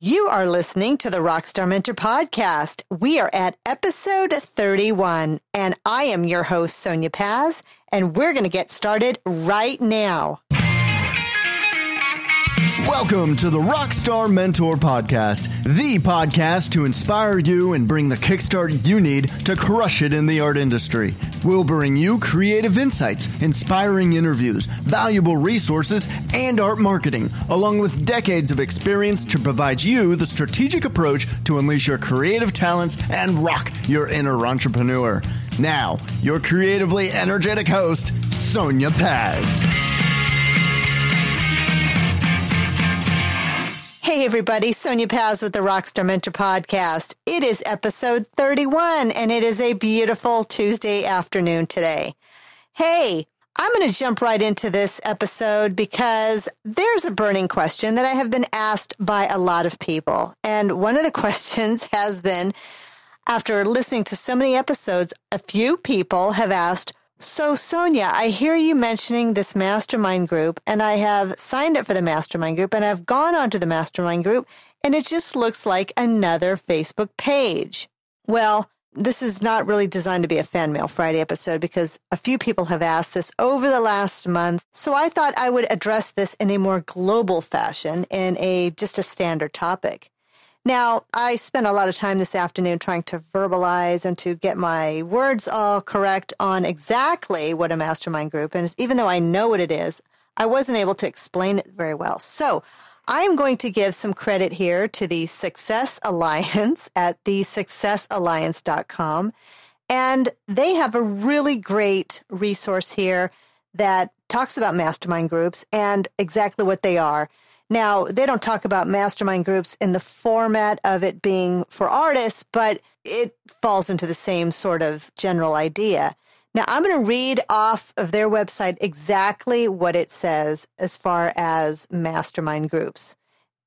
You are listening to the Rockstar Mentor Podcast. We are at episode 31, and I am your host, Sonia Paz, and we're going to get started right now. Welcome to the Rockstar Mentor Podcast, the podcast to inspire you and bring the kickstart you need to crush it in the art industry. We'll bring you creative insights, inspiring interviews, valuable resources, and art marketing, along with decades of experience to provide you the strategic approach to unleash your creative talents and rock your inner entrepreneur. Now, your creatively energetic host, Sonia Paz. Everybody. Sonia Paz with the Rockstar Mentor Podcast. It is episode 31, and it is a beautiful Tuesday afternoon today. Hey, I'm going to jump right into this episode because there's a burning question that I have been asked by a lot of people. And one of the questions has been after listening to so many episodes, a few people have asked, so, Sonia, I hear you mentioning this mastermind group, and I have signed up for the mastermind group, and I've gone onto the mastermind group, and it just looks like another Facebook page. Well, this is not really designed to be a Fan Mail Friday episode because a few people have asked this over the last month. So I thought I would address this in a more global fashion in a just a standard topic. Now, I spent a lot of time this afternoon trying to verbalize and to get my words all correct on exactly what a mastermind group is. Even though I know what it is, I wasn't able to explain it very well. So I am going to give some credit here to the Success Alliance at thesuccessalliance.com. And they have a really great resource here that talks about mastermind groups and exactly what they are. Now, they don't talk about mastermind groups in the format of it being for artists, but it falls into the same sort of general idea. Now, I'm going to read off of their website exactly what it says as far as mastermind groups.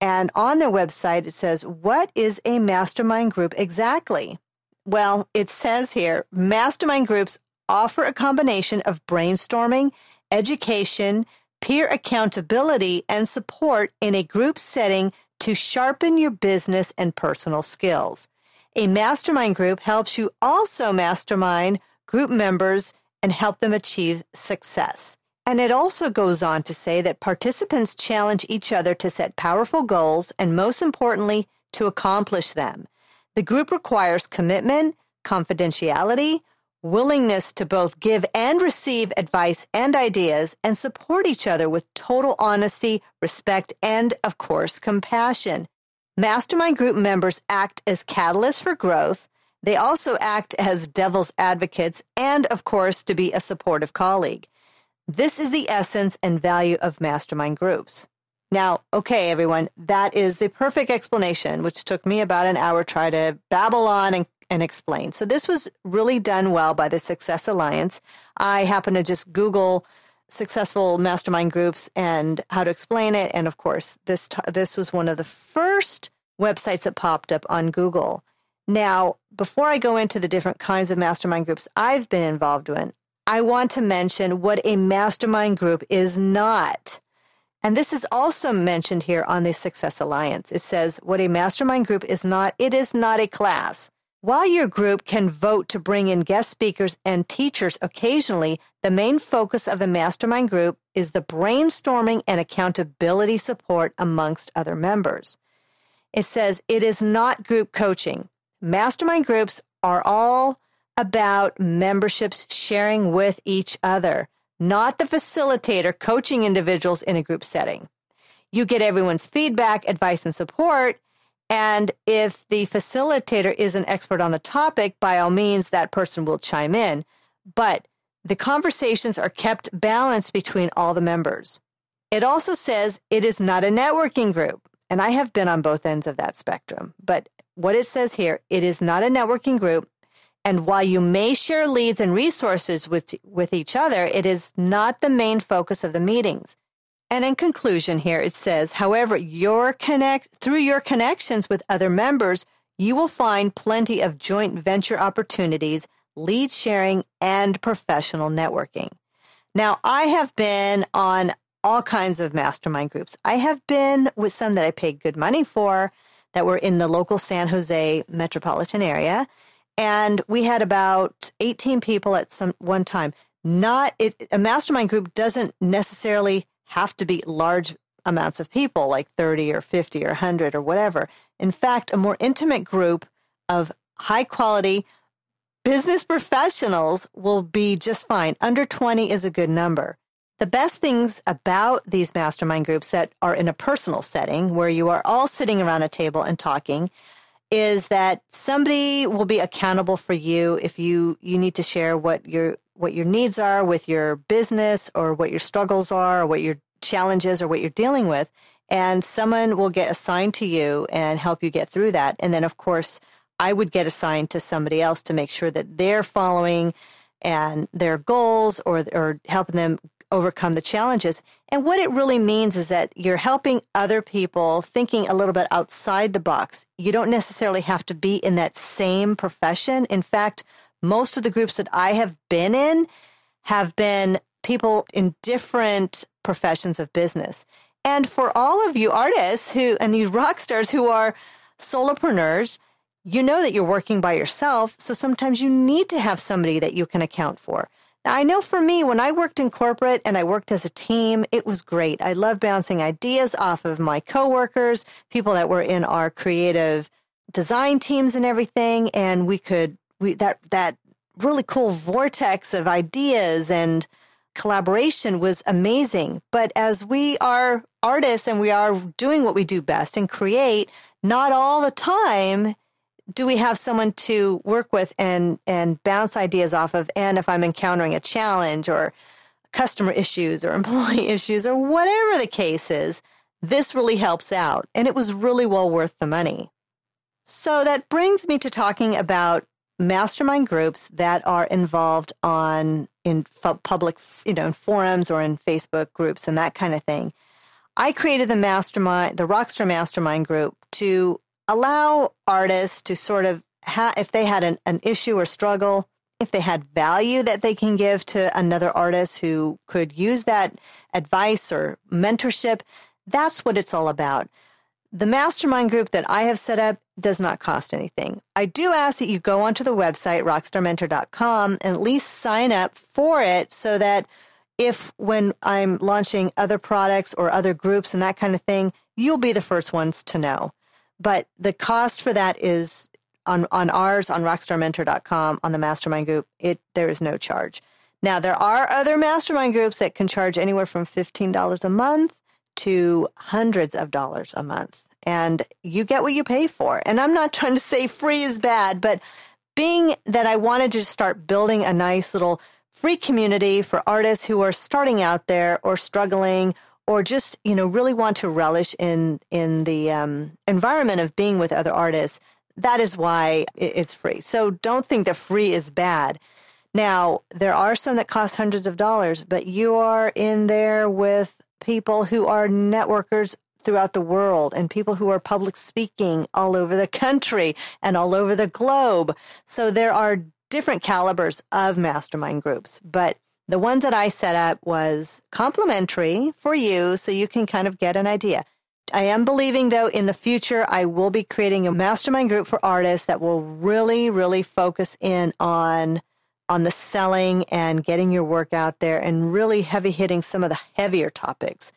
And on their website, it says, What is a mastermind group exactly? Well, it says here mastermind groups offer a combination of brainstorming, education, peer accountability, and support in a group setting to sharpen your business and personal skills. A mastermind group helps you also mastermind group members and help them achieve success. And it also goes on to say that participants challenge each other to set powerful goals and, most importantly, to accomplish them. The group requires commitment, confidentiality, willingness to both give and receive advice and ideas and support each other with total honesty, respect, and, of course, compassion. Mastermind group members act as catalysts for growth. They also act as devil's advocates and, of course, to be a supportive colleague. This is the essence and value of mastermind groups. Now, okay, everyone, that is the perfect explanation, which took me about an hour try to babble on and and explain. So this was really done well by the Success Alliance. I happened to just Google successful mastermind groups and how to explain it, and of course, this t- this was one of the first websites that popped up on Google. Now, before I go into the different kinds of mastermind groups I've been involved in, I want to mention what a mastermind group is not. And this is also mentioned here on the Success Alliance. It says what a mastermind group is not, it is not a class. While your group can vote to bring in guest speakers and teachers occasionally, the main focus of a mastermind group is the brainstorming and accountability support amongst other members. It says it is not group coaching. Mastermind groups are all about memberships sharing with each other, not the facilitator coaching individuals in a group setting. You get everyone's feedback, advice, and support and if the facilitator is an expert on the topic, by all means, that person will chime in. But the conversations are kept balanced between all the members. It also says it is not a networking group. And I have been on both ends of that spectrum. But what it says here, it is not a networking group. And while you may share leads and resources with, with each other, it is not the main focus of the meetings. And in conclusion here, it says, however, your connect through your connections with other members, you will find plenty of joint venture opportunities, lead sharing, and professional networking. Now, I have been on all kinds of mastermind groups. I have been with some that I paid good money for, that were in the local San Jose metropolitan area. And we had about 18 people at some one time. Not it, a mastermind group doesn't necessarily have to be large amounts of people, like 30 or 50 or 100 or whatever. In fact, a more intimate group of high quality business professionals will be just fine. Under 20 is a good number. The best things about these mastermind groups that are in a personal setting where you are all sitting around a table and talking is that somebody will be accountable for you if you you need to share what your what your needs are with your business or what your struggles are or what your challenges or what you're dealing with and someone will get assigned to you and help you get through that and then of course I would get assigned to somebody else to make sure that they're following and their goals or or helping them overcome the challenges. And what it really means is that you're helping other people thinking a little bit outside the box. You don't necessarily have to be in that same profession. In fact, most of the groups that I have been in have been people in different professions of business. And for all of you artists who and these rock stars who are solopreneurs, you know that you're working by yourself. So sometimes you need to have somebody that you can account for. Now, I know for me, when I worked in corporate and I worked as a team, it was great. I loved bouncing ideas off of my coworkers, people that were in our creative design teams and everything. And we could, we, that, that really cool vortex of ideas and collaboration was amazing. But as we are artists and we are doing what we do best and create, not all the time do we have someone to work with and and bounce ideas off of. And if i'm encountering a challenge or customer issues or employee issues or whatever the case is this really helps out. And it was really well worth the money. So that brings me to talking about mastermind groups that are involved on in public you know in forums or in facebook groups and that kind of thing. I created the mastermind the rockstar mastermind group to allow artists to sort of ha- if they had an, an issue or struggle if they had value that they can give to another artist who could use that advice or mentorship that's what it's all about the mastermind group that I have set up does not cost anything. I do ask that you go onto the website, rockstarmentor.com, and at least sign up for it so that if when I'm launching other products or other groups and that kind of thing, you'll be the first ones to know but the cost for that is on on ours on rockstarmentor.com on the mastermind group it there is no charge now there are other mastermind groups that can charge anywhere from $15 a month to hundreds of dollars a month and you get what you pay for. And i'm not trying to say free is bad but being that i wanted to start building a nice little free community for artists who are starting out there or struggling or just you know really want to relish in in the um, environment of being with other artists that is why it's free. So don't think that free is bad. Now there are some that cost hundreds of dollars but you are in there with people who are networkers throughout the world and people who are public speaking all over the country and all over the globe so there are different calibers of mastermind groups but the ones that I set up was complimentary for you so you can kind of get an idea. I am believing though in the future I will be creating a mastermind group for artists that will really really focus in on on the selling and getting your work out there and really heavy hitting some of the heavier topics.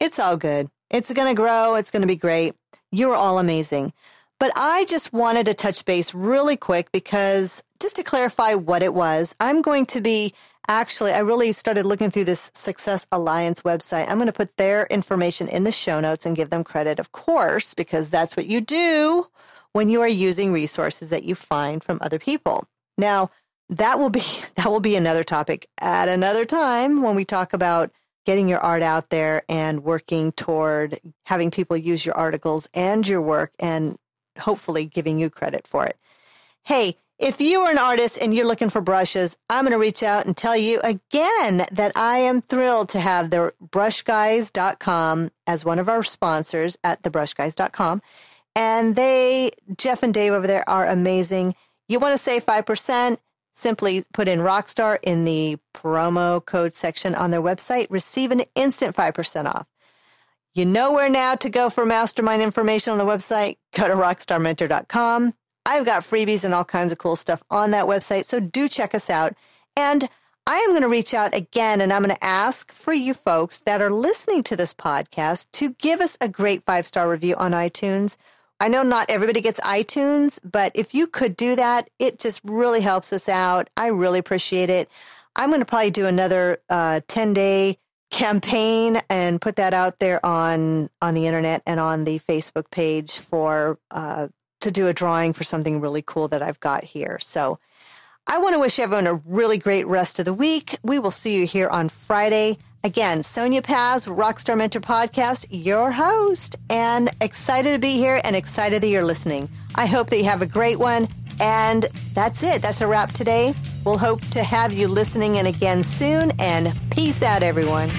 It's all good. It's going to grow, it's going to be great. You're all amazing. But I just wanted to touch base really quick because just to clarify what it was, I'm going to be actually, I really started looking through this Success Alliance website. I'm going to put their information in the show notes and give them credit, of course, because that's what you do when you are using resources that you find from other people. Now, that will be that will be another topic at another time when we talk about getting your art out there and working toward having people use your articles and your work and hopefully giving you credit for it. Hey, if you are an artist and you're looking for brushes, I'm going to reach out and tell you again that I am thrilled to have the brushguys.com as one of our sponsors at thebrushguys.com. And they, Jeff and Dave over there, are amazing. You want to save 5%? Simply put in Rockstar in the promo code section on their website, receive an instant 5% off. You know where now to go for mastermind information on the website. Go to rockstarmentor.com. I've got freebies and all kinds of cool stuff on that website, so do check us out. And I am going to reach out again and I'm going to ask for you folks that are listening to this podcast to give us a great five star review on iTunes. I know not everybody gets iTunes, but if you could do that, it just really helps us out. I really appreciate it. I'm going to probably do another uh, 10 day campaign and put that out there on on the internet and on the Facebook page for uh, to do a drawing for something really cool that I've got here. So I want to wish everyone a really great rest of the week. We will see you here on Friday. Again, Sonia Paz, Rockstar Mentor Podcast, your host, and excited to be here and excited that you're listening. I hope that you have a great one. And that's it. That's a wrap today. We'll hope to have you listening in again soon. And peace out, everyone.